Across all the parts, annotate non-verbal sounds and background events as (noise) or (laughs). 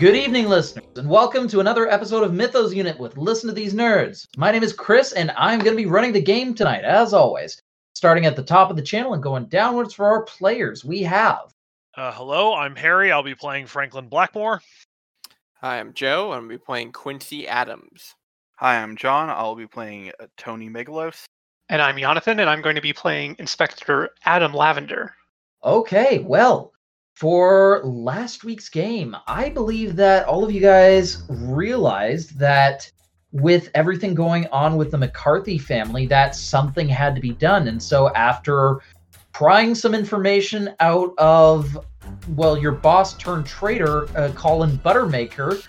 Good evening, listeners, and welcome to another episode of Mythos Unit with Listen to These Nerds. My name is Chris, and I'm going to be running the game tonight, as always. Starting at the top of the channel and going downwards for our players, we have. Uh, hello, I'm Harry. I'll be playing Franklin Blackmore. Hi, I'm Joe. I'm going to be playing Quincy Adams. Hi, I'm John. I'll be playing uh, Tony Megalos. And I'm Jonathan, and I'm going to be playing Inspector Adam Lavender. Okay, well, for last week's game, I believe that all of you guys realized that with everything going on with the McCarthy family, that something had to be done. And so, after prying some information out of, well, your boss turned traitor, uh, Colin Buttermaker,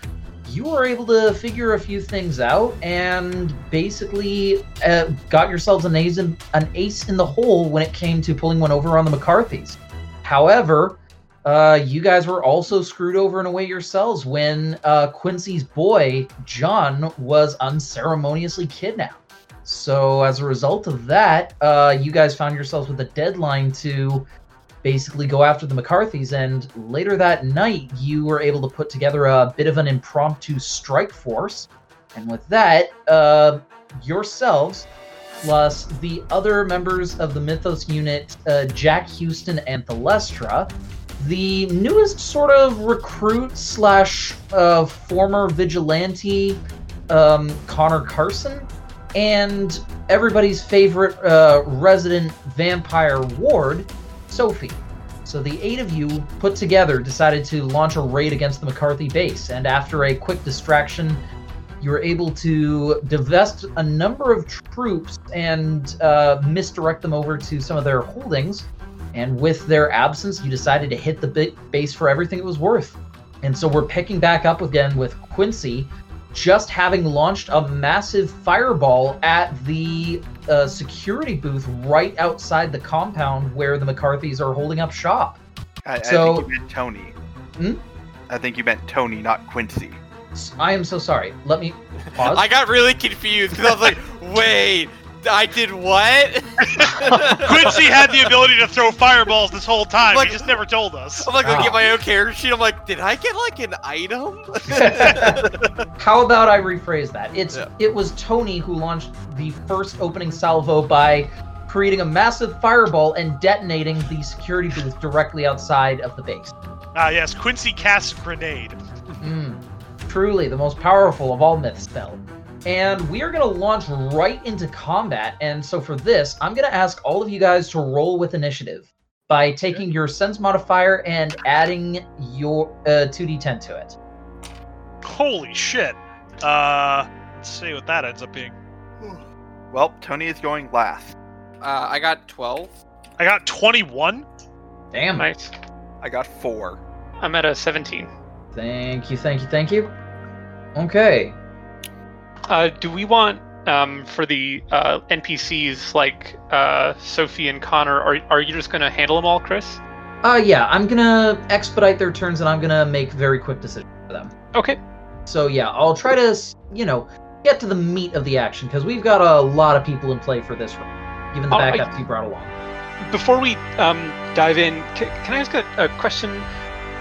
you were able to figure a few things out and basically uh, got yourselves an ace, in, an ace in the hole when it came to pulling one over on the McCarthys. However, uh, you guys were also screwed over in a way yourselves when uh, Quincy's boy, John, was unceremoniously kidnapped. So, as a result of that, uh, you guys found yourselves with a deadline to basically go after the McCarthys. And later that night, you were able to put together a bit of an impromptu strike force. And with that, uh, yourselves, plus the other members of the Mythos unit, uh, Jack Houston and Thalestra, the newest sort of recruit slash uh, former vigilante, um, Connor Carson, and everybody's favorite uh, resident vampire ward, Sophie. So the eight of you put together decided to launch a raid against the McCarthy base, and after a quick distraction, you were able to divest a number of troops and uh, misdirect them over to some of their holdings. And with their absence, you decided to hit the base for everything it was worth. And so we're picking back up again with Quincy, just having launched a massive fireball at the uh, security booth right outside the compound where the McCarthys are holding up shop. I, So- I think you meant Tony. Hmm? I think you meant Tony, not Quincy. I am so sorry. Let me (laughs) pause. I got really confused because I was like, (laughs) wait, I did what? (laughs) Quincy had the ability to throw fireballs this whole time. Like- he just never told us. I'm like, Wow. I get my own character sheet. I'm like, did I get like an item? (laughs) How about I rephrase that? It's Yeah. it was Tony who launched the first opening salvo by creating a massive fireball and detonating the security booth directly outside of the base. Ah, yes, Quincy casts grenade. Mm, truly the most powerful of all myth spell. And we are going to launch right into combat. And so for this, I'm going to ask all of you guys to roll with initiative by taking your sense modifier and adding your uh, 2d10 to it. Holy shit. Uh, let's see what that ends up being. Well, Tony is going last. Uh, I got 12. I got 21. Damn. Nice. I got four. I'm at a 17. Thank you, thank you, thank you. Okay. Uh, do we want um, for the uh, NPCs like uh, Sophie and Connor? Are are you just gonna handle them all, Chris? Uh, yeah, I'm gonna expedite their turns and I'm gonna make very quick decisions for them. Okay. So yeah, I'll try to, you know, get to the meat of the action because we've got a lot of people in play for this round, given the Oh, I- backups you brought along. Before we um, dive in, can, can I ask a, a question?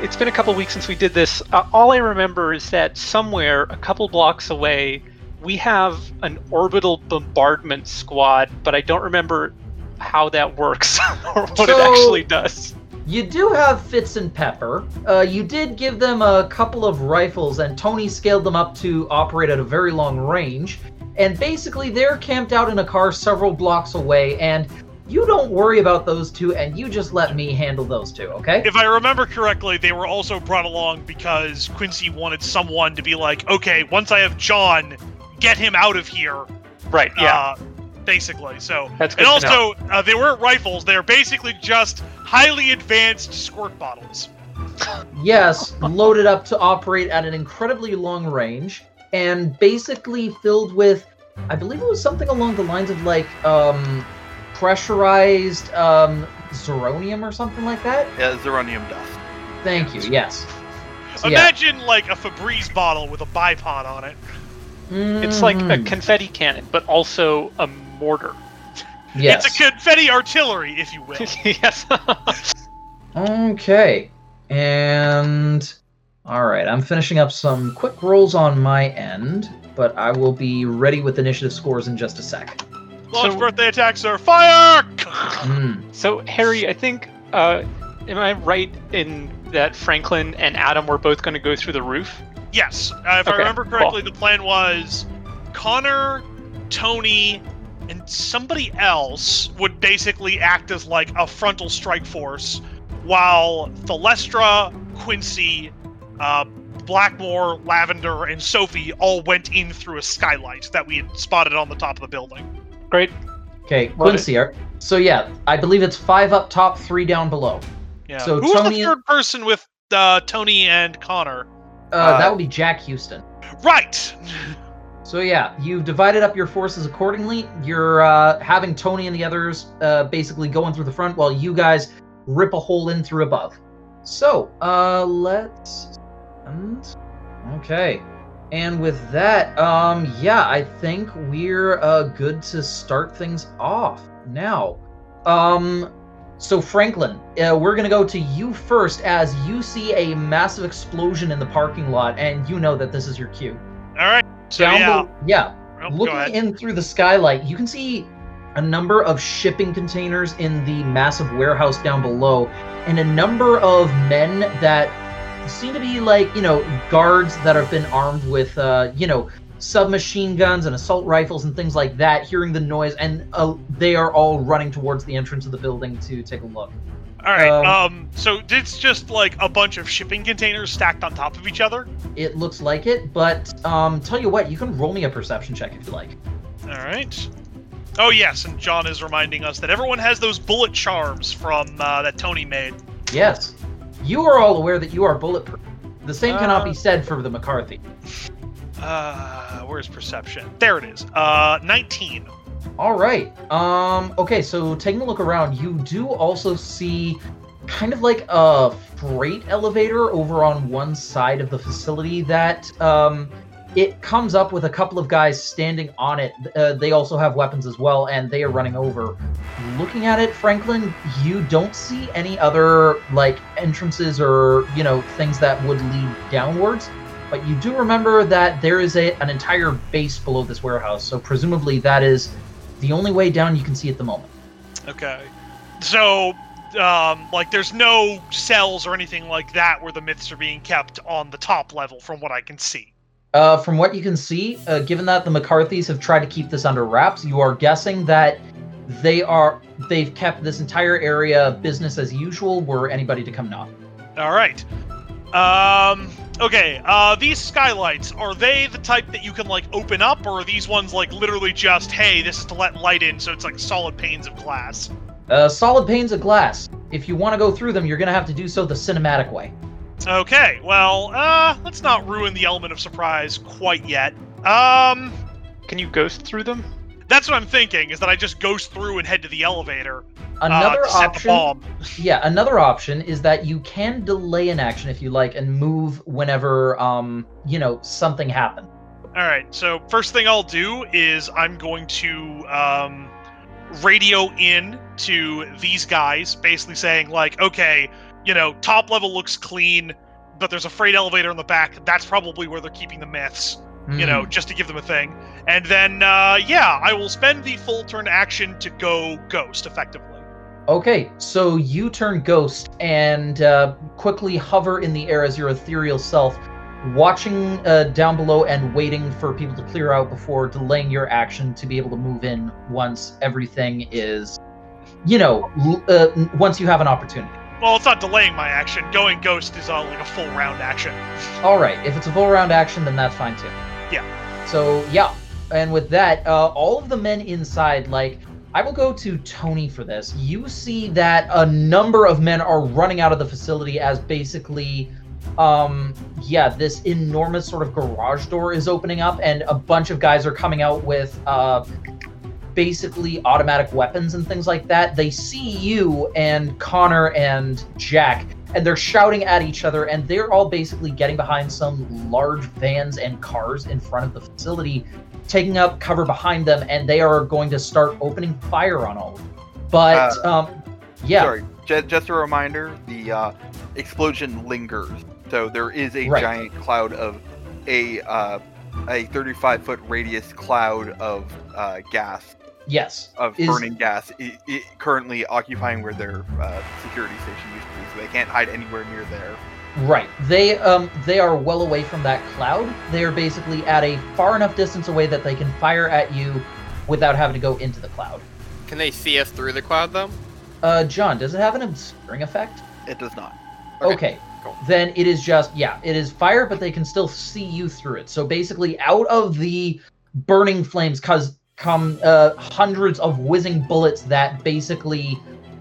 It's been a couple weeks since we did this. Uh, all I remember is that somewhere a couple blocks away, we have an orbital bombardment squad, but I don't remember how that works (laughs) or what it actually does. You do have Fitz and Pepper. Uh, you did give them a couple of rifles, and Tony scaled them up to operate at a very long range. And basically, they're camped out in a car several blocks away, and you don't worry about those two, and you just let me handle those two, okay? If I remember correctly, they were also brought along because Quincy wanted someone to be like, okay, once I have John, get him out of here. Right. Yeah. Uh, basically. So, That's and good to know. also, uh, they weren't rifles. They're basically just highly advanced squirt bottles. Yes, loaded up to operate at an incredibly long range, and basically filled with, I believe it was something along the lines of like um, pressurized um, zeronium or something like that. Yeah, Zeronium dust. Thank you. Yes. So, yeah. Imagine like a Febreze bottle with a bipod on it. It's like a Mhm. confetti cannon, but also a mortar. yes. It's a confetti artillery, if you will. (laughs) yes. Okay. And All right, I'm finishing up some quick rolls on my end, but I will be ready with initiative scores in just a sec. Launch So- birthday attacks are fire! Hmm. So Harry, I think, uh, am I right in that Franklin and Adam were both going to go through the roof? Yes, uh, if I Okay, remember cool. correctly, the plan was Connor, Tony, and somebody else would basically act as like a frontal strike force, while Thalestra, Quincy, uh, Blackmore, Lavender, and Sophie all went in through a skylight that we had spotted on the top of the building. Great. Okay, Love Quincy. Are, so yeah, I believe it's five up top, three down below. Yeah. So Who's Tony- the third person with uh, Tony and Connor? Uh, Uh, that would be Jack Houston. Right. So yeah, you've divided up your forces accordingly. You're uh, having Tony and the others uh, basically going through the front while you guys rip a hole in through above. So uh, let's. And okay, and with that, um, yeah, I think we're uh, good to start things off now. Um, so Franklin, uh, we're gonna go to you first as you see a massive explosion in the parking lot, and you know that this is your cue. All right. So Down yeah. be- yeah, Oh, looking in through the skylight, you can see a number of shipping containers in the massive warehouse down below, and a number of men that seem to be like, you know, guards that have been armed with, uh, you know, submachine guns and assault rifles and things like that, hearing the noise, and uh, they are all running towards the entrance of the building to take a look. All right. Um, Um, So it's just like a bunch of shipping containers stacked on top of each other. It looks like it, but um, tell you what, you can roll me a perception check if you like. All right. Oh yes, and John is reminding us that everyone has those bullet charms from uh, that Tony made. Yes. You are all aware that you are bulletproof. The same cannot Uh, be said for the McCarthy. Uh, where's perception? There it is. Uh, 19. All right. Um okay, so taking a look around, you do also see kind of like a freight elevator over on one side of the facility that um it comes up with a couple of guys standing on it. Uh, they also have weapons as well, and they are running over. Looking at it, Franklin, you don't see any other like entrances or you know things that would lead downwards. But you do remember that there is a, an entire base below this warehouse, so presumably that is the only way down you can see at the moment. Okay. So, um, like, there's no cells or anything like that where the myths are being kept on the top level, from what I can see. Uh, from what you can see, uh, given that the McCarthys have tried to keep this under wraps, you are guessing that they are they've kept this entire area business as usual were anybody to come knock. All right. Um. Okay. Uh, these skylights are they the type that you can like open up, or are these ones like literally just hey, this is to let light in, so it's like solid panes of glass? Uh, solid panes of glass. If you want to go through them, you're gonna have to do so the cinematic way. Okay. Well, uh, let's not ruin the element of surprise quite yet. Um. Can you ghost through them? That's what I'm thinking. Is that I just ghost through and head to the elevator. Another uh, set the option, (laughs) yeah, another option is that you can delay an action if you like and move whenever um you know something happens. All right. So first thing I'll do is I'm going to um, radio in to these guys, basically saying like, okay, you know, top level looks clean, but there's a freight elevator in the back. That's probably where they're keeping the myths. You know, Hmm. just to give them a thing. And then, uh, yeah, I will spend the full turn action to go ghost effectively. Okay, so you turn ghost and uh, quickly hover in the air as your ethereal self, watching uh, down below and waiting for people to clear out before delaying your action to be able to move in once everything is, you know, l- uh, once you have an opportunity. Well, it's not delaying my action. Going ghost is uh, like a full round action. All right, if it's a full round action, then that's fine too. Yeah. So yeah, and with that, uh, all of the men inside, like, I will go to Tony for this. You see that a number of men are running out of the facility as basically, um, yeah, this enormous sort of garage door is opening up, and a bunch of guys are coming out with, uh, basically automatic weapons and things like that. They see you and Connor and Jack, and they're shouting at each other, and they're all basically getting behind some large vans and cars in front of the facility, taking up cover behind them, and they are going to start opening fire on all of them. But, um, yeah, Sorry, just, just a reminder: the uh, explosion lingers. So there is a Right. giant cloud of a uh, a 35 foot radius cloud of uh, gas Yes. of Is- burning gas i i currently occupying where their uh, security station used to be, so they can't hide anywhere near there. Right. They um they are well away from that cloud. They are basically at a far enough distance away that they can fire at you without having to go into the cloud. Can they see us through the cloud though? Uh John, does it have an obscuring effect? It does not. Okay, Okay. cool. Then it is just yeah, it is fire, but they can still see you through it. So basically, out of the burning flames, cause come uh, hundreds of whizzing bullets that basically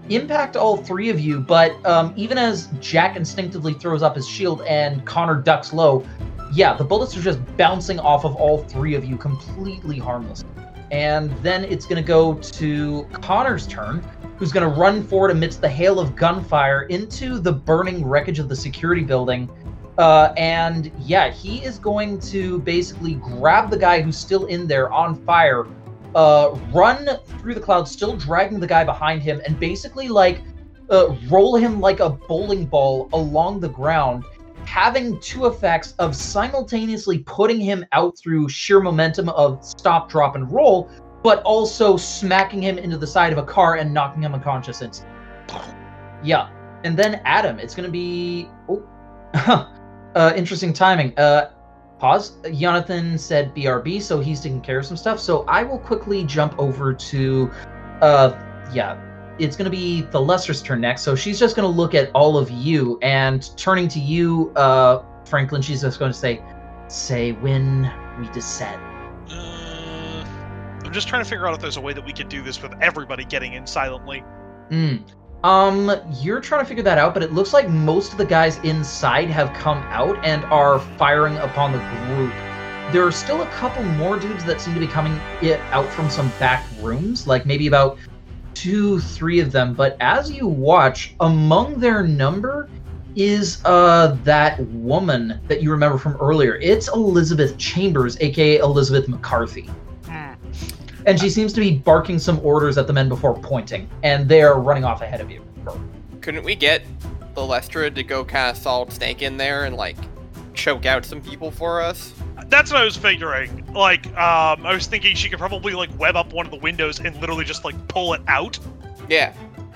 impact all three of you. But um, even as Jack instinctively throws up his shield and Connor ducks low, yeah, the bullets are just bouncing off of all three of you, completely harmless. And then it's gonna go to Connor's turn who's going to run forward amidst the hail of gunfire into the burning wreckage of the security building. Uh, and yeah, he is going to basically grab the guy who's still in there on fire, uh, run through the clouds, still dragging the guy behind him, and basically like uh, roll him like a bowling ball along the ground, having two effects of simultaneously putting him out through sheer momentum of stop, drop, and roll, but also smacking him into the side of a car and knocking him unconscious. Yeah. And then Adam, it's to be. Oh. (laughs) uh, interesting timing. Uh, pause. Jonathan said BRB, so he's taking care of some stuff. So I will quickly jump over to. Uh, yeah. It's going to be Thalestra's turn next. So she's just going to look at all of you and turning to you, uh, Franklin, she's just going to say, Say when we descend. Uh, I'm just trying to figure out if there's a way that we could do this with everybody getting in silently. Mm. Um, you're trying to figure that out, but it looks like most of the guys inside have come out and are firing upon the group. There are still a couple more dudes that seem to be coming out from some back rooms, like maybe about two, three of them. But as you watch, among their number is uh that woman that you remember from earlier. It's Elizabeth Chambers, aka Elizabeth McCarthy Hmm. And she seems to be barking some orders at the men before pointing, and they are running off ahead of you. Couldn't we get Thalestra to go kind of solid snake in there and like choke out some people for us? That's what I was figuring. Like, um, I was thinking she could probably like web up one of the windows and literally just like pull it out. Yeah.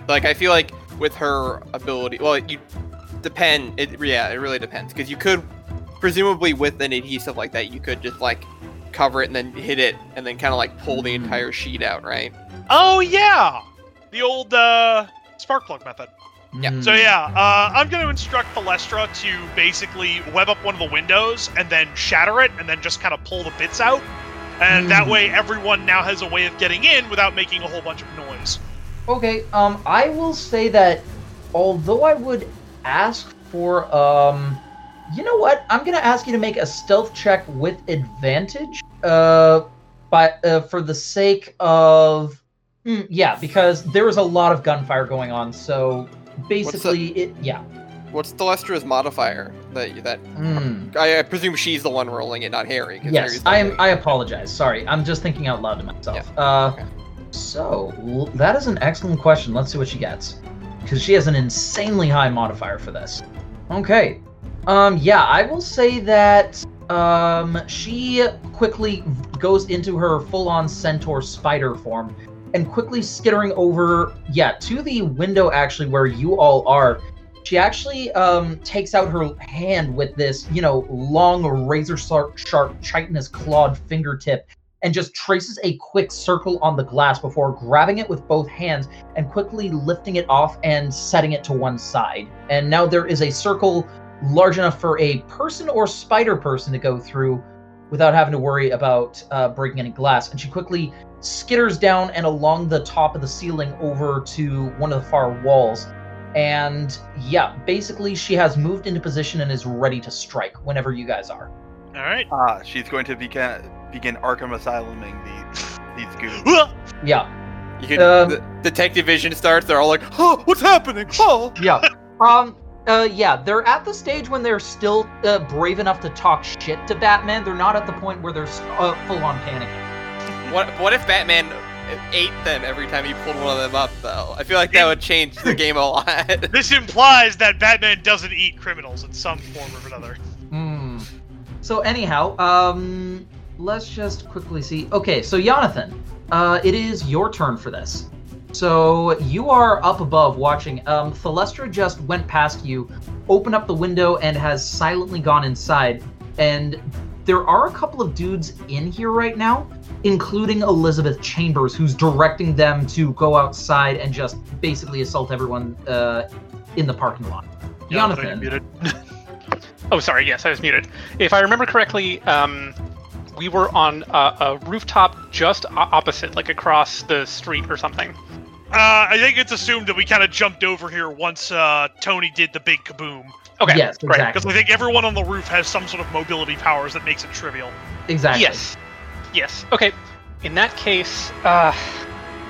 Like I feel like with her ability, well, you depend. It yeah, it really depends because you could presumably with an adhesive like that, you could just like cover it and then hit it and then kind of like pull the entire sheet out, right? Oh yeah, the old uh, spark plug method. Yeah, Mm. So yeah, uh, I'm going to instruct Thalestra to basically web up one of the windows and then shatter it, and then just kind of pull the bits out. And that Hmm. way, everyone now has a way of getting in without making a whole bunch of noise. Okay, um, I will say that although I would ask for, um, you know what? I'm gonna ask you to make a stealth check with advantage, uh, but uh, for the sake of, mm, yeah, because there was a lot of gunfire going on. So basically, it, yeah. What's Thalestra's modifier that that Mm. I, I presume she's the one rolling it, not Harry. Yes, I am. I apologize. Sorry, I'm just thinking out loud to myself. Yeah, Uh, okay. so that is an excellent question. Let's see what she gets, because she has an insanely high modifier for this. Okay. Um. Yeah, I will say that. Um. She quickly goes into her full-on centaur spider form, and quickly skittering over, yeah, to the window actually where you all are. She actually um, takes out her hand with this, you know, long razor sharp, sharp chitinous clawed fingertip and just traces a quick circle on the glass before grabbing it with both hands and quickly lifting it off and setting it to one side. And now there is a circle large enough for a person or spider person to go through without having to worry about uh, breaking any glass. And she quickly skitters down and along the top of the ceiling over to one of the far walls. And yeah, basically, she has moved into position and is ready to strike whenever you guys are. All right. Ah, she's going to begin begin Arkham Asyluming these these goons. (gasps) Yeah, You can Um, the detective vision starts. They're all like, "Oh, what's happening? Oh!" yeah. (laughs) Um. Uh. Yeah. They're at the stage when they're still uh, brave enough to talk shit to Batman. They're not at the point where they're uh, full on panicking. What what if Batman ate them every time he pulled one of them up, though. I feel like that would change the game a lot. (laughs) (laughs) This implies that Batman doesn't eat criminals in some form or another. Hmm. So anyhow, um, let's just quickly see. Okay, so Jonathan, uh, it is your turn for this. So you are up above watching. Um, Thalestra just went past you, opened up the window, and has silently gone inside. And there are a couple of dudes in here right now, including Elizabeth Chambers, who's directing them to go outside and just basically assault everyone uh, in the parking lot. Jonathan, Jonathan. (laughs) Oh, sorry. Yes, I was muted. If I remember correctly, um, we were on a, a rooftop just opposite, like across the street or something. Uh, I think it's assumed that we kind of jumped over here once uh, Tony did the big kaboom. Okay. yes, great, exactly. Because I think everyone on the roof has some sort of mobility powers that makes it trivial. Exactly. Yes. Yes. Okay. In that case, uh,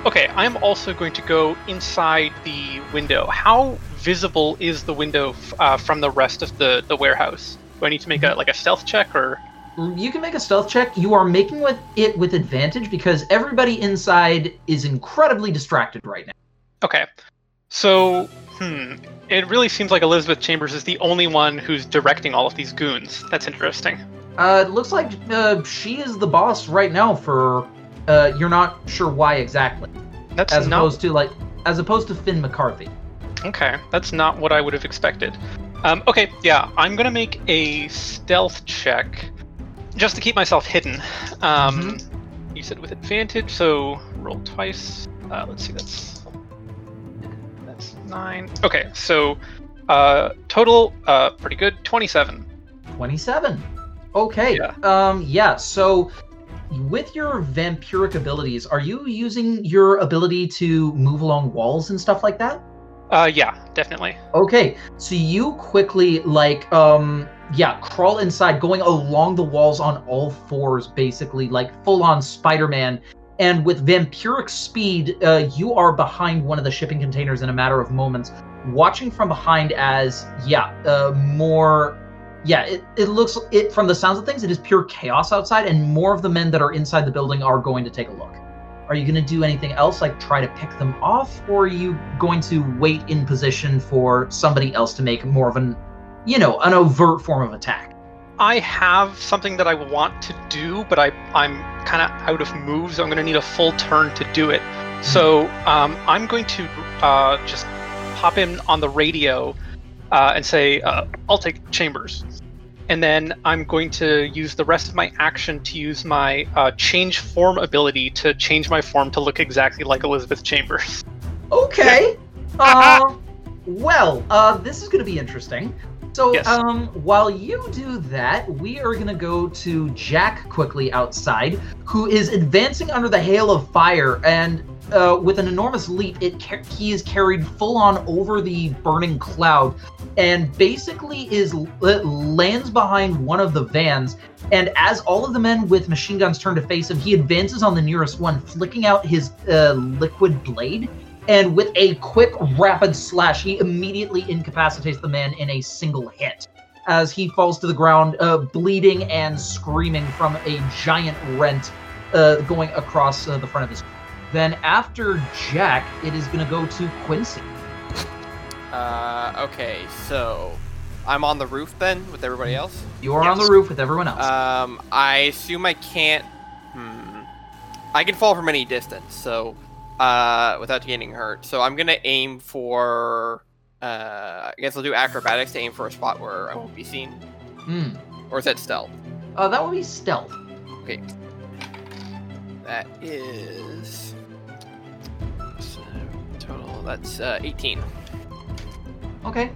okay, I'm also going to go inside the window. How visible is the window f- uh, from the rest of the, the warehouse? Do I need to make a like a stealth check or? You can make a stealth check. You are making with it with advantage because everybody inside is incredibly distracted right now. Okay. So, hmm, it really seems like Elizabeth Chambers is the only one who's directing all of these goons. That's interesting. Uh, it looks like uh, she is the boss right now. For uh, you're not sure why exactly, That's as not opposed to like as opposed to Finn McCarthy. okay. That's not what I would have expected. Um, okay, yeah, I'm gonna make a stealth check just to keep myself hidden. Um, You said with advantage, so roll twice. Uh, let's see, that's that's nine. Okay, so uh, total uh, pretty good, twenty-seven. Twenty-seven. Okay. Yeah. Um. Yeah. So. With your vampiric abilities, are you using your ability to move along walls and stuff like that? Uh, yeah, definitely. Okay, so you quickly like um yeah, crawl inside going along the walls on all fours basically like full on Spider-Man and with vampiric speed uh, you are behind one of the shipping containers in a matter of moments watching from behind as yeah, uh, more yeah, it, it looks it from the sounds of things it is pure chaos outside and more of the men that are inside the building are going to take a look. Are you going to do anything else, like try to pick them off, or are you going to wait in position for somebody else to make more of an, you know, an overt form of attack? I have something that I want to do, but I I'm kind of out of moves. I'm going to need a full turn to do it. So um, I'm going to uh, just pop in on the radio uh, and say, uh, "I'll take Chambers," and then I'm going to use the rest of my action to use my uh, change form ability to change my form to look exactly like Elizabeth Chambers. Okay. (laughs) uh, well, uh, this is going to be interesting. So, Yes. um, while you do that, we are going to go to Jack quickly outside, who is advancing under the hail of fire, and uh, with an enormous leap, it ca- he is carried full on over the burning cloud, and basically is uh, lands behind one of the vans. And as all of the men with machine guns turn to face him, he advances on the nearest one, flicking out his uh, liquid blade and with a quick, rapid slash, he immediately incapacitates the man in a single hit as he falls to the ground, uh, bleeding and screaming from a giant rent uh, going across uh, the front of his. Then after Jack, it is going to go to Quincy. Uh, okay, so I'm on the roof then with everybody else. You are on the roof with everyone else. Um, I assume I can't. Hmm. I can fall from any distance, so uh, without getting hurt. So I'm gonna aim for. Uh, I guess I'll do acrobatics to aim for a spot where I won't be seen. Hmm. Or is that stealth? Uh, that would be stealth. Okay. That is. So, total. That's uh, 18. Okay.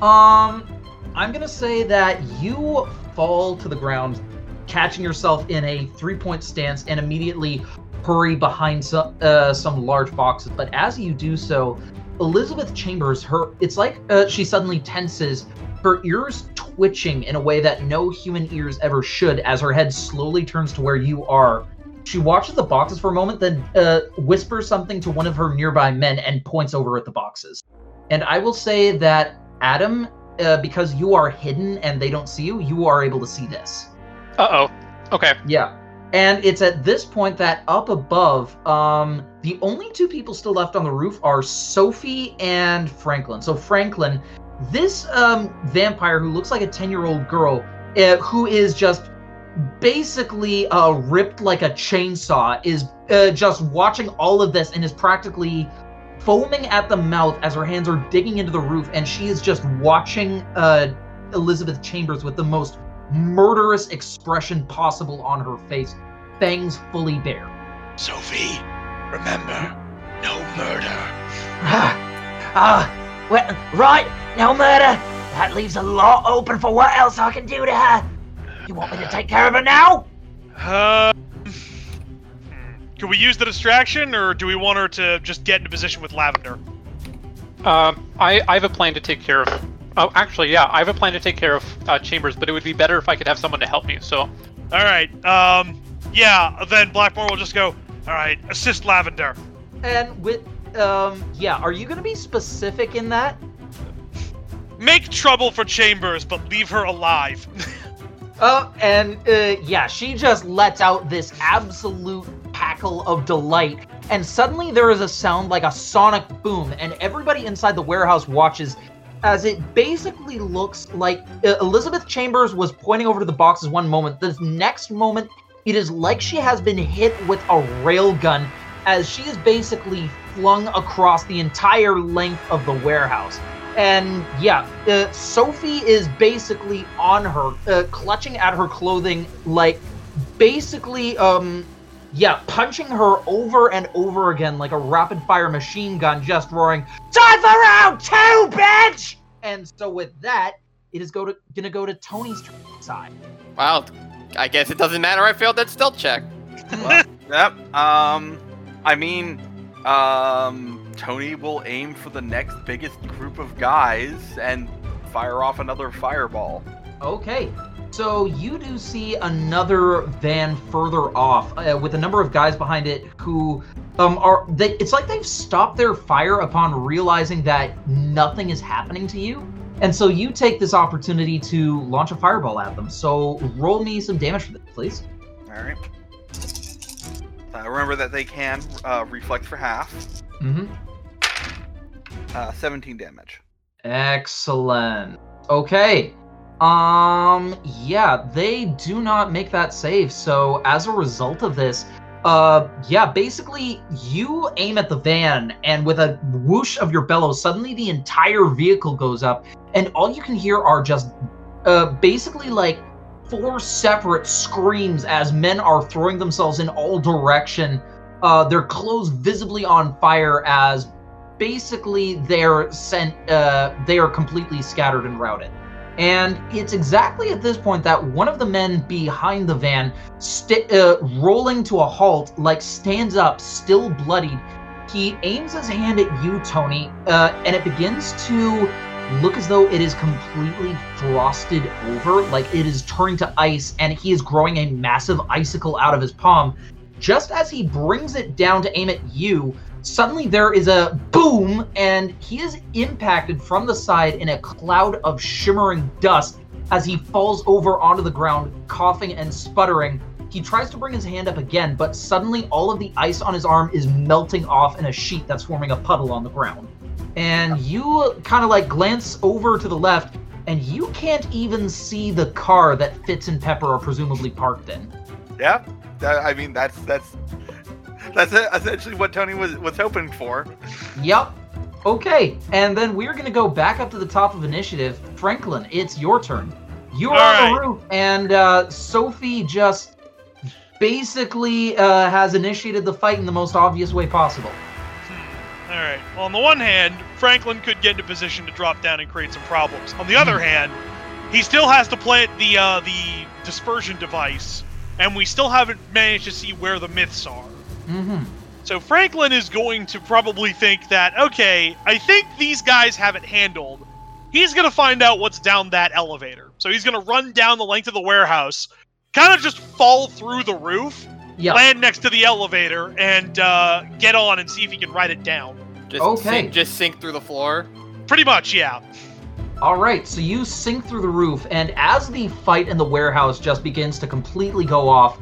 Um, I'm gonna say that you fall to the ground, catching yourself in a three-point stance, and immediately hurry behind some uh, some large boxes. But as you do so, Elizabeth Chambers, her it's like uh, she suddenly tenses, her ears twitching in a way that no human ears ever should, as her head slowly turns to where you are. She watches the boxes for a moment, then uh, whispers something to one of her nearby men and points over at the boxes. And I will say that Adam, uh, because you are hidden and they don't see you, you are able to see this. Uh oh. Okay. Yeah. And it's at this point that up above, um, the only two people still left on the roof are Sophie and Franklin. So Franklin, this um, vampire who looks like a ten-year-old girl, uh, who is just basically uh, ripped like a chainsaw, is uh, just watching all of this and is practically foaming at the mouth as her hands are digging into the roof, and she is just watching uh, Elizabeth Chambers with the most murderous expression possible on her face, fangs fully bare. Sophie, remember, no murder. Ah, ah, well, right, no murder. That leaves a lot open for what else I can do to her. You want me to take care of her now? Uh. Could we use the distraction, or do we want her to just get into position with Lavender? Um, I, I have a plan to take care of. Oh, actually, yeah, I have a plan to take care of uh, Chambers, but it would be better if I could have someone to help me. So, All right. Um. Yeah. Then Blackmore will just go. All right. Assist Lavender. And with, um, yeah, are you going to be specific in that? Make trouble for Chambers, but leave her alive. (laughs) Uh, and uh, yeah, she just lets out this absolute cackle of delight, and suddenly there is a sound like a sonic boom, and everybody inside the warehouse watches as it basically looks like uh, Elizabeth Chambers was pointing over to the boxes one moment. The next moment, it is like she has been hit with a railgun as she is basically flung across the entire length of the warehouse. And yeah, uh, Sophie is basically on her, uh, clutching at her clothing, like basically, um, yeah, punching her over and over again like a rapid fire machine gun, just roaring, "Time for round two, bitch!" And so with that, it is go to gonna go to Tony's side. Wow. I guess it doesn't matter. I failed that stealth check. Well, (laughs) yep. Um, I mean, um, Tony will aim for the next biggest group of guys and fire off another fireball. Okay. So you do see another van further off uh, with a number of guys behind it who um are they it's like they've stopped their fire upon realizing that nothing is happening to you. And so you take this opportunity to launch a fireball at them. So roll me some damage for this, please. All right. Uh, remember that they can uh, reflect for half. Mhm. Uh, 17 damage. Excellent. Okay. Um yeah, they do not make that save. So as a result of this, uh yeah, basically you aim at the van and with a whoosh of your bellows, suddenly the entire vehicle goes up and all you can hear are just uh basically like four separate screams as men are throwing themselves in all direction. Uh their clothes visibly on fire as basically they're sent uh they are completely scattered and routed and it's exactly at this point that one of the men behind the van st- uh, rolling to a halt like stands up still bloodied. He aims his hand at you tony uh, and it begins to look as though it is completely frosted over like it is turning to ice and he is growing a massive icicle out of his palm. Just as he brings it down to aim at you Suddenly, there is a boom, and he is impacted from the side in a cloud of shimmering dust as he falls over onto the ground, coughing and sputtering. He tries to bring his hand up again, but suddenly all of the ice on his arm is melting off in a sheet that's forming a puddle on the ground. And you kind of like glance over to the left, and you can't even see the car that Fitz and Pepper are presumably parked in. Yeah. I mean, that's that's that's essentially what Tony was was hoping for. Yep. Okay, and then we're gonna go back up to the top of initiative. Franklin, it's your turn. You are All on the roof, and uh, Sophie just basically uh, has initiated the fight in the most obvious way possible. Hmm. All right. Well, on the one hand, Franklin could get into position to drop down and create some problems. On the other hand, he still has to plant the uh, the dispersion device, and we still haven't managed to see where the myths are. Mm-hmm. So Franklin is going to probably think that, okay, I think these guys have it handled. He's going to find out what's down that elevator. So he's going to run down the length of the warehouse, kind of just fall through the roof, Yeah. land next to the elevator, and uh, get on and see if he can ride it down. Just Okay. Sink, just sink through the floor. Pretty much, yeah. All right, so you sink through the roof, and as the fight in the warehouse just begins to completely go off,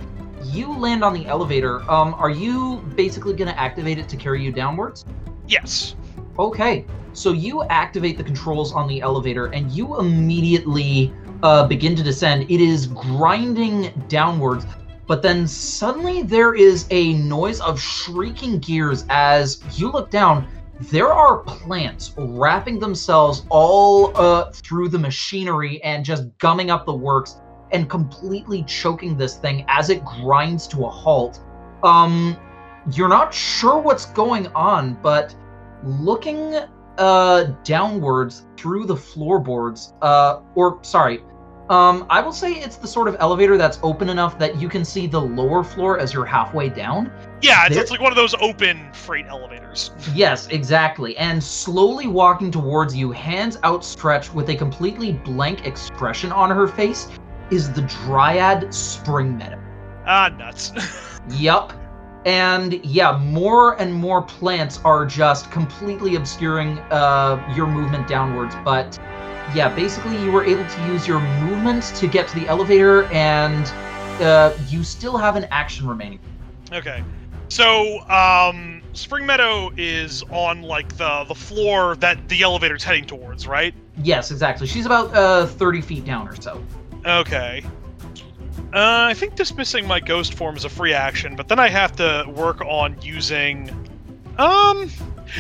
you land on the elevator. Um, are you basically going to activate it to carry you downwards? Yes. Okay, so you activate the controls on the elevator and you immediately uh, begin to descend. It is grinding downwards, but then suddenly there is a noise of shrieking gears as you look down. There are plants wrapping themselves all uh, through the machinery and just gumming up the works and completely choking this thing as it grinds to a halt. Um, you're not sure what's going on, but looking uh downwards through the floorboards uh or sorry um i will say it's the sort of elevator that's open enough that you can see the lower floor as you're halfway down Yeah, it's, There- it's like one of those open freight elevators. (laughs) yes exactly and slowly walking towards you hands outstretched with a completely blank expression on her face is the dryad spring meadow Ah, nuts. (laughs) Yup. And yeah, more and more plants are just completely obscuring uh, your movement downwards. But yeah, basically, you were able to use your movement to get to the elevator, and uh, you still have an action remaining. okay. So, um, Spring Meadow is on like the the floor that the elevator's heading towards, right? Yes, exactly. She's about uh, 30 feet down or so. Okay. Uh, I think dismissing my ghost form is a free action, but then I have to work on using. Um,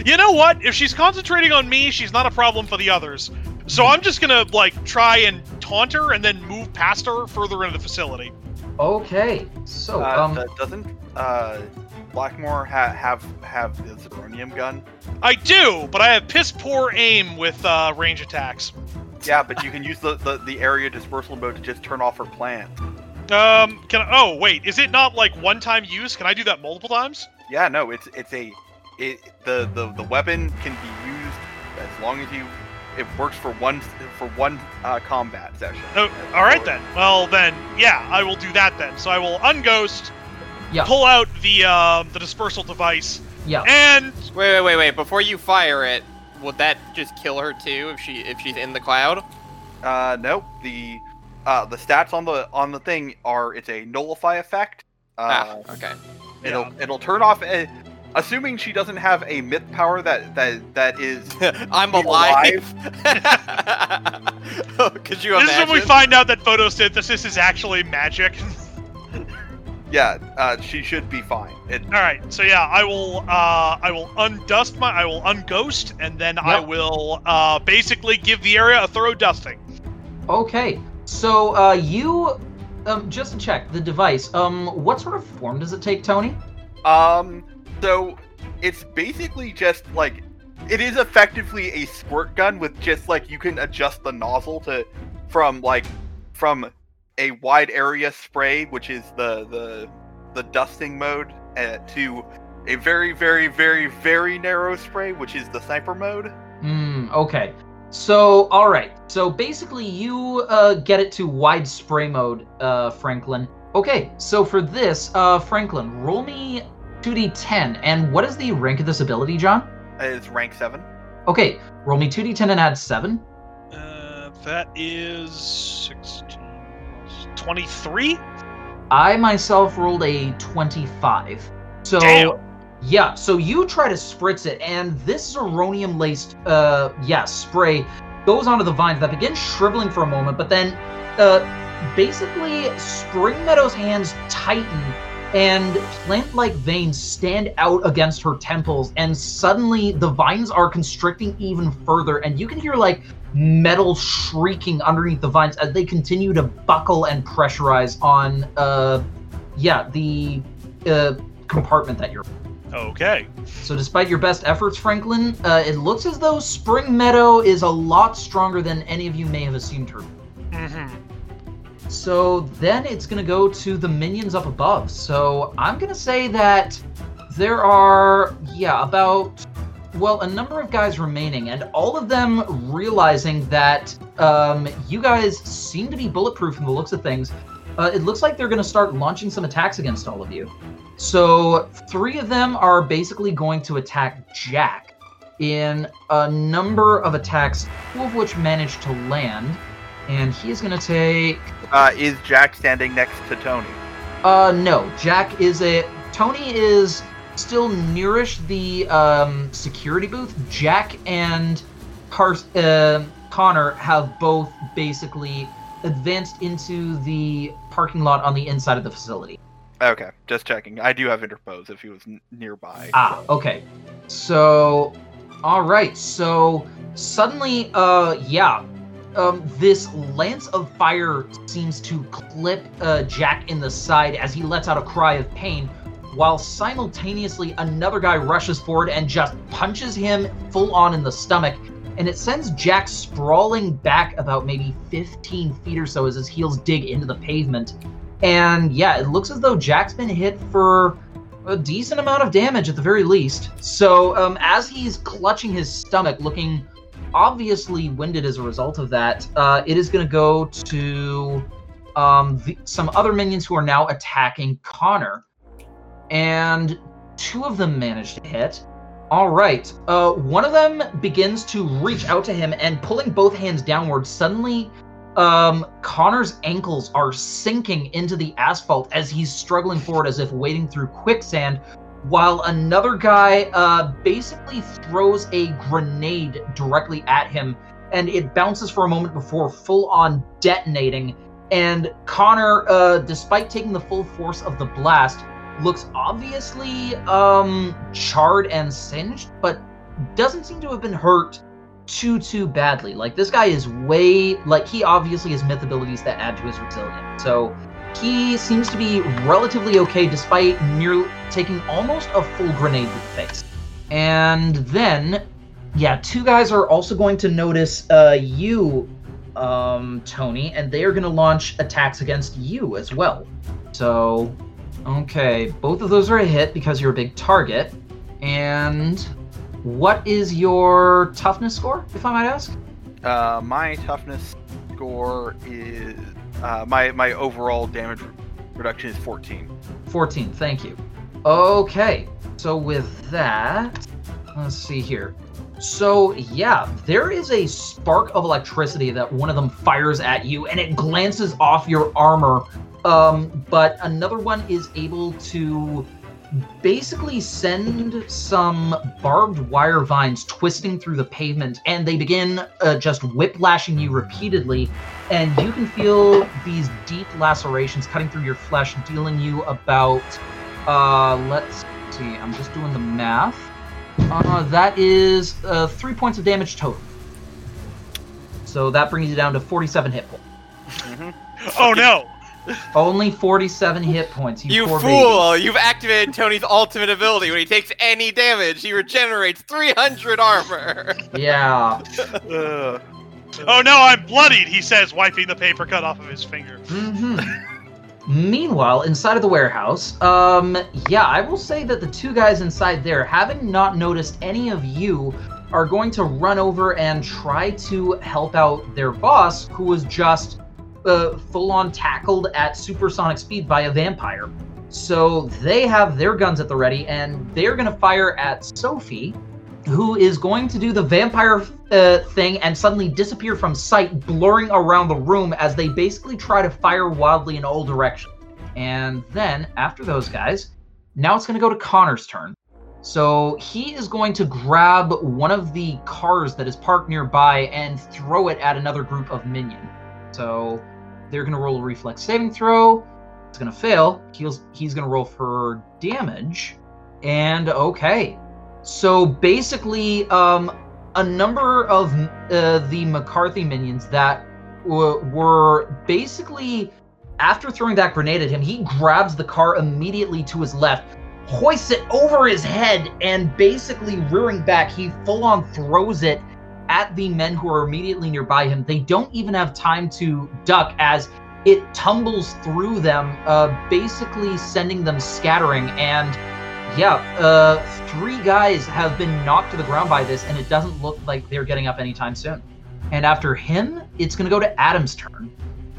you know what? If she's concentrating on me, she's not a problem for the others. So I'm just gonna like try and taunt her and then move past her further into the facility. Okay, so Uh, um, th- doesn't uh, Blackmore ha- have have the Zeronium gun? I do, but I have piss poor aim with uh, range attacks. (laughs) Yeah, but you can use the, the, the area dispersal mode to just turn off her plant. Um, can I, oh wait, is it not like one time use? Can I do that multiple times? Yeah, no, it's it's a it the the, the weapon can be used as long as you it works for one for one uh, combat session. Oh, all right then. Well then, yeah, I will do that then. So I will unghost, Yeah. pull out the uh, the dispersal device, yeah. and Wait, wait, wait, wait. Before you fire it, would that just kill her too if she if she's in the cloud? Uh, no, the uh, the stats on the on the thing are it's a nullify effect. Uh, ah, okay. It'll it'll turn off. A, assuming she doesn't have a myth power that that that is (laughs) I'm Be alive. (laughs) Could you this imagine? is when we find out that photosynthesis is actually magic. (laughs) yeah uh, she should be fine. It, all right, so yeah, I will uh, I will undust my I will unghost, and then I will uh, basically give the area a thorough dusting. Okay, so uh, you um, just to check the device. Um, what sort of form does it take, Tony? Um, so it's basically just like it is effectively a squirt gun with just like you can adjust the nozzle to from like from a wide area spray, which is the the the dusting mode, uh, to a very very very very narrow spray, which is the sniper mode. Hmm. Okay. So, all right. So basically, you uh, get it to wide spray mode, uh, Franklin. Okay. So for this, uh, Franklin, roll me 2d10. And what is the rank of this ability, John? It's rank seven. Okay. Roll me 2d10 and add seven. Uh, that is 16, 23. I myself rolled a 25. So Damn. yeah, so you try to spritz it, and this zeronium laced uh yeah, spray goes onto the vines that begin shriveling for a moment, but then uh basically Spring Meadow's hands tighten and plant-like veins stand out against her temples, and suddenly the vines are constricting even further, and you can hear like metal shrieking underneath the vines as they continue to buckle and pressurize on uh yeah the uh compartment that you're Okay. so despite your best efforts franklin uh, it looks as though spring meadow is a lot stronger than any of you may have assumed her Mm-hmm. so then it's going to go to the minions up above so i'm going to say that there are yeah about well a number of guys remaining and all of them realizing that um, you guys seem to be bulletproof from the looks of things uh, it looks like they're going to start launching some attacks against all of you so three of them are basically going to attack jack in a number of attacks two of which manage to land and he is going to take Uh, is Jack standing next to Tony? Uh, no. Jack is a. Tony is still nearish the um, security booth. Jack and Car- uh, Connor have both basically advanced into the parking lot on the inside of the facility. Okay, just checking. I do have interpose if he was n- nearby. Ah, okay. So, all right. So suddenly, uh, yeah, um, this lance of fire seems to clip uh, Jack in the side as he lets out a cry of pain, while simultaneously another guy rushes forward and just punches him full on in the stomach. And it sends Jack sprawling back about maybe 15 feet or so as his heels dig into the pavement. And yeah, it looks as though Jack's been hit for a decent amount of damage at the very least. So um, as he's clutching his stomach, looking obviously winded as a result of that, uh, it is going to go to um, the, some other minions who are now attacking Connor, and two of them manage to hit. All right, uh, one of them begins to reach out to him and pulling both hands downward. Suddenly, um, Connor's ankles are sinking into the asphalt as he's struggling forward as if wading through quicksand, while another guy uh, basically throws a grenade directly at him, and it bounces for a moment before full on detonating. And Connor, uh, despite taking the full force of the blast, looks obviously um, charred and singed, but doesn't seem to have been hurt too too badly. Like this guy is way like he obviously has myth abilities that add to his resilience. So he seems to be relatively okay despite near taking almost a full grenade to the face. And then yeah, two guys are also going to notice uh you um Tony and they are going to launch attacks against you as well. So okay, both of those are a hit because you're a big target. And what is your toughness score, if I might ask? Uh, my toughness score is uh, my my overall damage reduction is 14. 14, thank you. Okay, so with that, let's see here. So, yeah, there is a spark of electricity that one of them fires at you and it glances off your armor. Um, but another one is able to basically send some barbed wire vines twisting through the pavement and they begin uh, just whiplashing you repeatedly. And you can feel these deep lacerations cutting through your flesh dealing you about uh let's see i'm just doing the math. Uh that is uh three points of damage total. So that brings you down to 47 hit points. Oh no! Only 47 hit points you, You fool! baby. You've activated Tony's ultimate ability. When he takes any damage, he regenerates 300 armor. yeah Ugh. Oh no, I'm bloodied, he says, wiping the paper cut off of his finger. hmm Meanwhile, inside of the warehouse, um, yeah, I will say that the two guys inside there, having not noticed any of you, are going to run over and try to help out their boss, who was just uh, full on tackled at supersonic speed by a vampire. So they have their guns at the ready, and they're going to fire at Sophie, who is going to do the vampire uh, thing and suddenly disappear from sight, blurring around the room as they basically try to fire wildly in all directions. And then, after those guys, now it's going to go to Connor's turn. So he is going to grab one of the cars that is parked nearby and throw it at another group of minion. So they're going to roll a reflex saving throw. It's going to fail. He's, he's going to roll for damage. And okay. So basically, um, a number of uh, the McCarthy minions that w- were basically, after throwing that grenade at him, he grabs the car immediately to his left, hoists it over his head, and basically rearing back, he full on throws it at the men who are immediately nearby him. They don't even have time to duck as it tumbles through them, uh, basically sending them scattering. And yeah, uh, three guys have been knocked to the ground by this, and it doesn't look like they're getting up anytime soon. And after him, it's going to go to Adam's turn.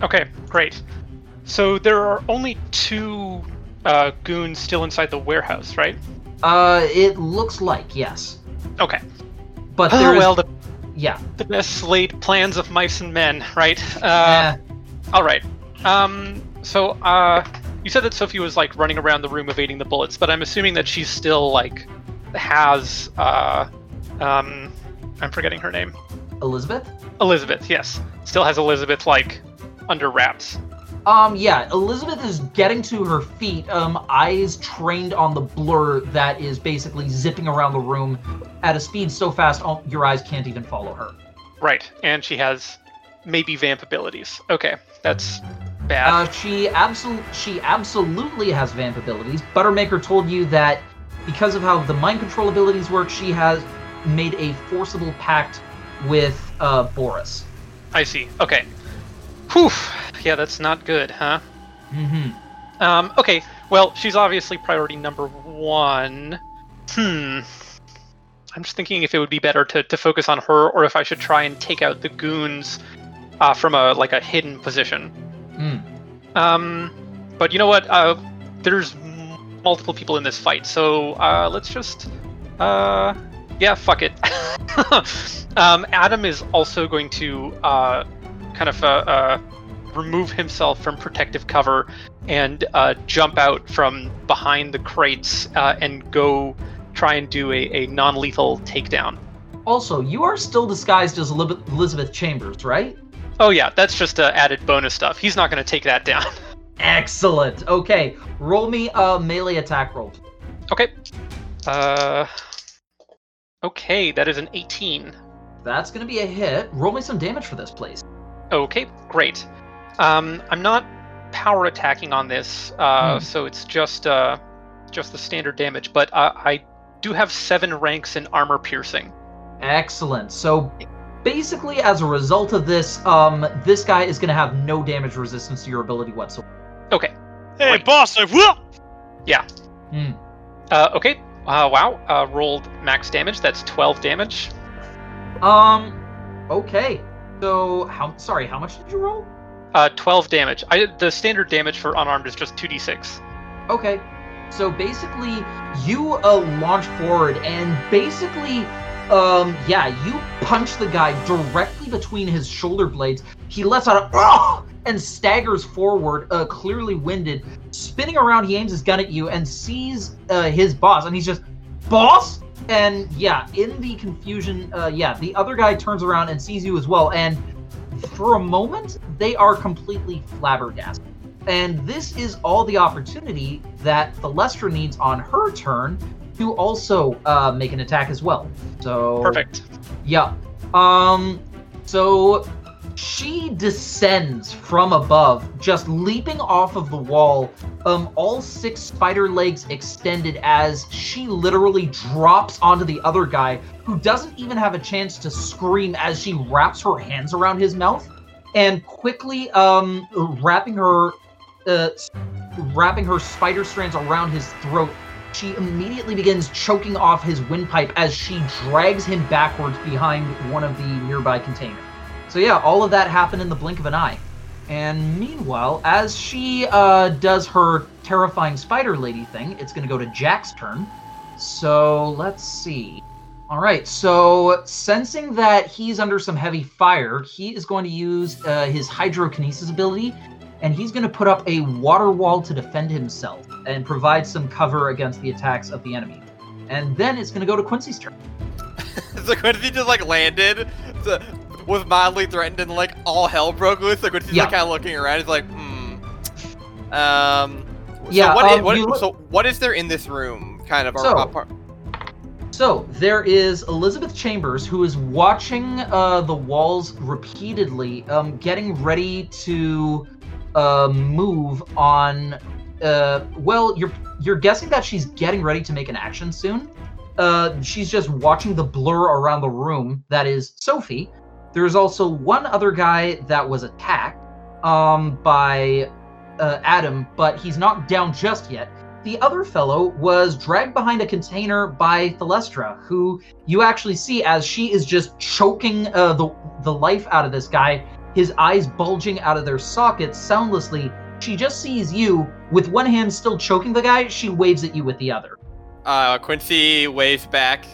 Okay, great. So there are only two uh, goons still inside the warehouse, right? Uh, it looks like yes, Okay. but Oh, there's well, the, yeah. the best laid plans of mice and men, right? Uh, eh, All right. Um. So, uh, you said that Sophie was like running around the room evading the bullets, but I'm assuming that she's still like has uh, um, I'm forgetting her name. Elizabeth? Elizabeth, yes, still has Elizabeth like under wraps. Um, yeah, Elizabeth is getting to her feet, um, eyes trained on the blur that is basically zipping around the room at a speed so fast all, your eyes can't even follow her. Right, and she has maybe vamp abilities. Okay, that's bad. Uh, she absolutely she absolutely has vamp abilities. Buttermaker told you that because of how the mind control abilities work, she has made a forcible pact with uh, Boris. I see. Okay. Whew. Yeah, that's not good, huh? Mm-hmm. Um, okay. Well, she's obviously priority number one. Hmm. I'm just thinking if it would be better to, to focus on her, or if I should try and take out the goons uh, from a like a hidden position. Mm. Um, but you know what? Uh, there's multiple people in this fight, so uh, let's just, uh, yeah, fuck it. (laughs) um, Adam is also going to uh, kind of uh, uh, remove himself from protective cover and uh, jump out from behind the crates uh, and go try and do a, a non-lethal takedown. Also, you are still disguised as Elizabeth Chambers, right? Oh yeah, that's just uh, added bonus stuff. He's not going to take that down. (laughs) Excellent. Okay, roll me a melee attack roll. okay. Uh. Okay, that is an 18. That's gonna be a hit. Roll me some damage for this, please. Okay, great. Um, I'm not power attacking on this, uh, Hmm. so it's just uh, just the standard damage. But uh, I do have seven ranks in armor piercing. Excellent. So basically, as a result of this, um, this guy is gonna have no damage resistance to your ability whatsoever. Okay. Hey, Right. boss! I whoop! Hmm. Uh, okay. Uh, wow. Uh, rolled max damage. That's 12 damage. Um. Okay. So how? Sorry, how much did you roll? Uh, 12 damage. I, the standard damage for unarmed is just 2d6. Okay. So basically, you uh, launch forward and basically, um, yeah, you punch the guy directly between his shoulder blades. He lets out a "Ugh!" and staggers forward, uh, clearly winded. Spinning around, he aims his gun at you and sees uh, his boss, and he's just, boss. And yeah, in the confusion, uh, yeah, the other guy turns around and sees you as well, and for a moment, they are completely flabbergasted. And this is all the opportunity that Thalestra needs on her turn to also uh, make an attack as well. So Perfect. Yeah. Um. So she descends from above, just leaping off of the wall. Um, all six spider legs extended as she literally drops onto the other guy, who doesn't even have a chance to scream as she wraps her hands around his mouth, and quickly um wrapping her, uh, wrapping her spider strands around his throat she immediately begins choking off his windpipe as she drags him backwards behind one of the nearby containers. So yeah, all of that happened in the blink of an eye. And meanwhile, as she uh, does her terrifying spider lady thing, it's going to go to Jack's turn. So let's see. All right, so sensing that he's under some heavy fire, he is going to use uh, his hydrokinesis ability, and he's going to put up a water wall to defend himself and provide some cover against the attacks of the enemy. And then it's going to go to Quincy's turn. (laughs) so Quincy just like landed, so, was mildly threatened, and like all hell broke loose. So Quincy's Yeah. like kind of looking around. He's like, hmm. Um. Yeah, So what, um, what- look- so what is there in this room? Kind of. So- So there is Elizabeth Chambers who is watching uh, the walls repeatedly, um, getting ready to uh, move on. Uh, well, you're you're guessing that she's getting ready to make an action soon. Uh, she's just watching the blur around the room. That is Sophie. There's also one other guy that was attacked um, by uh, Adam, but he's not down just yet. The other fellow was dragged behind a container by Thalestra, who you actually see as she is just choking uh, the the life out of this guy, his eyes bulging out of their sockets soundlessly. She just sees you with one hand still choking the guy. She waves at you with the other. Uh, Quincy waves back,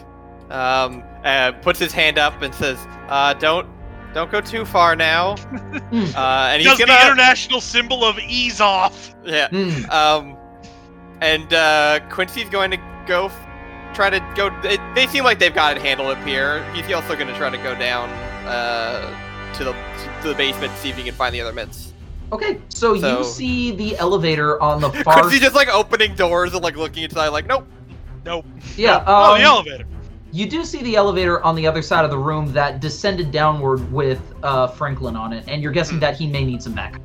um, uh, puts his hand up and says, uh, "Don't, don't go too far now. (laughs) Uh, and he's Does the gonna, international symbol of ease off. yeah. Hmm. Um, and uh, Quincy's going to go f- try to go. They, they seem like they've got it handled up here. He's also going to try to go down uh, to the to the basement see if he can find the other mints. Okay, so, So- you see the elevator on the (laughs) far. Quincy just like opening doors and like looking inside, like nope. Nope. yeah. oh, um, the elevator. You do see the elevator on the other side of the room that descended downward with uh, Franklin on it, and you're guessing that he may need some backup.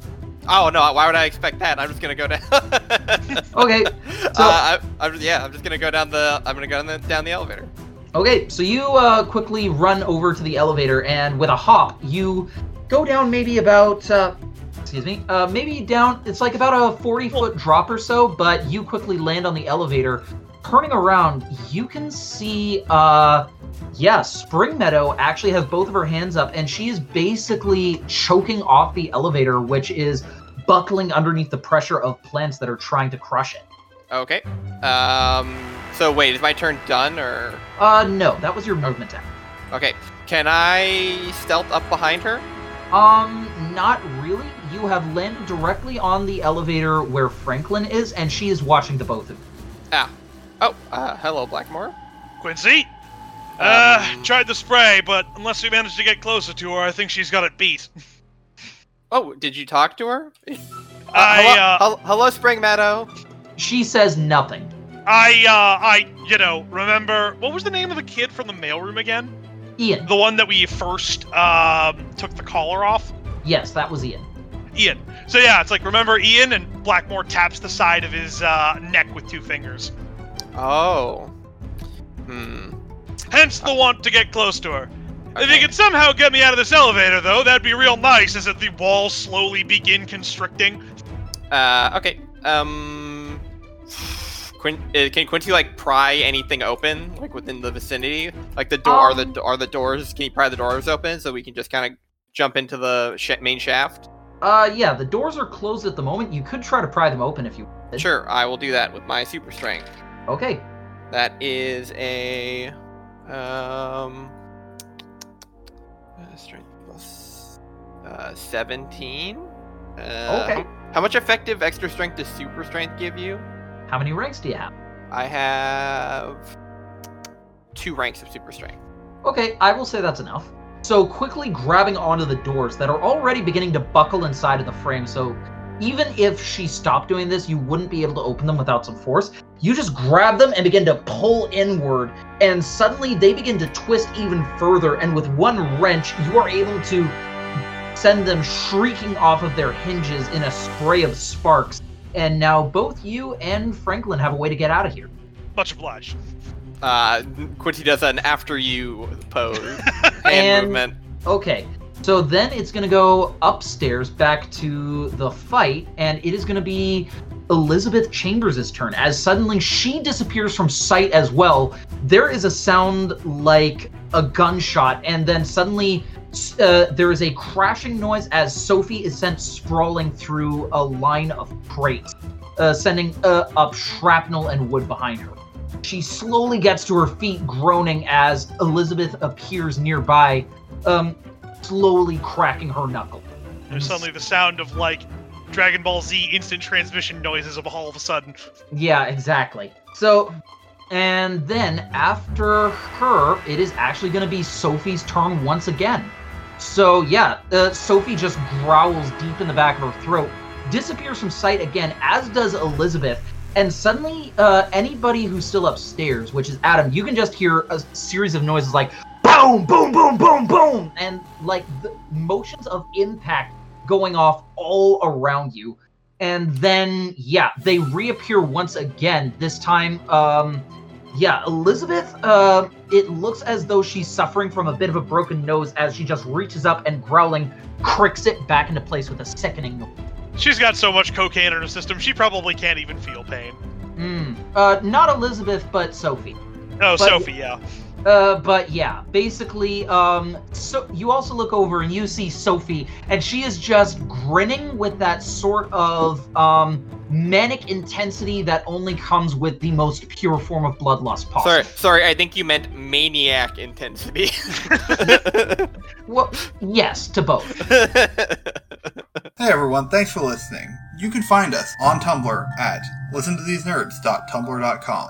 Oh no, why would I expect that? I'm just gonna go down. (laughs) Okay, so uh, I, I'm yeah, I'm just gonna go down the. I'm gonna go down the, down the elevator. okay, so you uh, quickly run over to the elevator, and with a hop, you go down maybe about. Uh, excuse me. Uh, maybe down. It's like about a 40 foot drop or so, but you quickly land on the elevator. Turning around, you can see. Uh, yeah, Spring Meadow actually has both of her hands up, and she is basically choking off the elevator, which is buckling underneath the pressure of plants that are trying to crush it. Okay. Um. So wait, is my turn done or? Uh, no, that was your movement attack. Okay. Can I stealth up behind her? Um, not really. You have landed directly on the elevator where Franklin is, and she is watching the both of you. Ah. Oh. Uh. Hello, Blackmore. Quincy? Uh, Um, tried the spray, but unless we manage to get closer to her, I think she's got it beat. (laughs) Oh, did you talk to her? (laughs) Uh, I, hello, uh, hello, Spring Meadow. She says nothing. I, uh, I, you know, remember, what was the name of the kid from the mailroom again? Ian. The one that we first, um, took the collar off? Yes, that was Ian. Ian. So yeah, it's like, remember Ian? And Blackmore taps the side of his, uh, neck with two fingers. Oh. Hmm. Hence the want to get close to her. If you could somehow get me out of this elevator, though, that'd be real nice as if the walls slowly begin constricting. Uh. Okay. Um. Quin- uh, can Quincy like pry anything open, like within the vicinity? Like the door, are Um, the are the doors? Can you pry the doors open so we can just kind of jump into the sh- main shaft? Uh, yeah, the doors are closed at the moment. You could try to pry them open if you wanted. Sure, I will do that with my super strength. Okay. That is a um uh, strength plus uh, seventeen. Uh, Okay. How, how much effective extra strength does super strength give you? How many ranks do you have? I have two ranks of super strength. Okay, I will say that's enough. So quickly grabbing onto the doors that are already beginning to buckle inside of the frame. So even if she stopped doing this, you wouldn't be able to open them without some force. You just grab them and begin to pull inward, and suddenly they begin to twist even further. And with one wrench, you are able to send them shrieking off of their hinges in a spray of sparks. And now both you and Franklin have a way to get out of here. Much obliged. Uh, Quincy does an after you pose (laughs) hand And- movement. Okay, so then it's gonna go upstairs back to the fight, and it is gonna be Elizabeth Chambers' turn. As suddenly she disappears from sight as well, there is a sound like a gunshot, and then suddenly uh, there is a crashing noise as Sophie is sent sprawling through a line of crates, uh, sending uh, up shrapnel and wood behind her. She slowly gets to her feet, groaning as Elizabeth appears nearby, um, slowly cracking her knuckle. There's suddenly the sound of like Dragon Ball Z instant transmission noises of all of a sudden. Yeah, exactly. So, and then after her, it is actually going to be Sophie's turn once again. So, yeah, uh, Sophie just growls deep in the back of her throat, disappears from sight again, as does Elizabeth. And suddenly, uh, anybody who's still upstairs, which is Adam, you can just hear a series of noises like boom, boom, boom, boom, boom, and like the motions of impact going off all around you and then yeah they reappear once again this time um yeah elizabeth uh it looks as though she's suffering from a bit of a broken nose as she just reaches up and growling cricks it back into place with a sickening noise She's got so much cocaine in her system, she probably can't even feel pain. mm. uh not elizabeth but sophie Oh, But- Sophie, yeah. Uh, but yeah, basically, um, so you also look over and you see Sophie, and she is just grinning with that sort of, um, manic intensity that only comes with the most pure form of bloodlust possible. Sorry, sorry. I think you meant maniac intensity. (laughs) Well, yes, to both. (laughs) Hey everyone, thanks for listening. You can find us on Tumblr at listentothesenerds.tumblr.com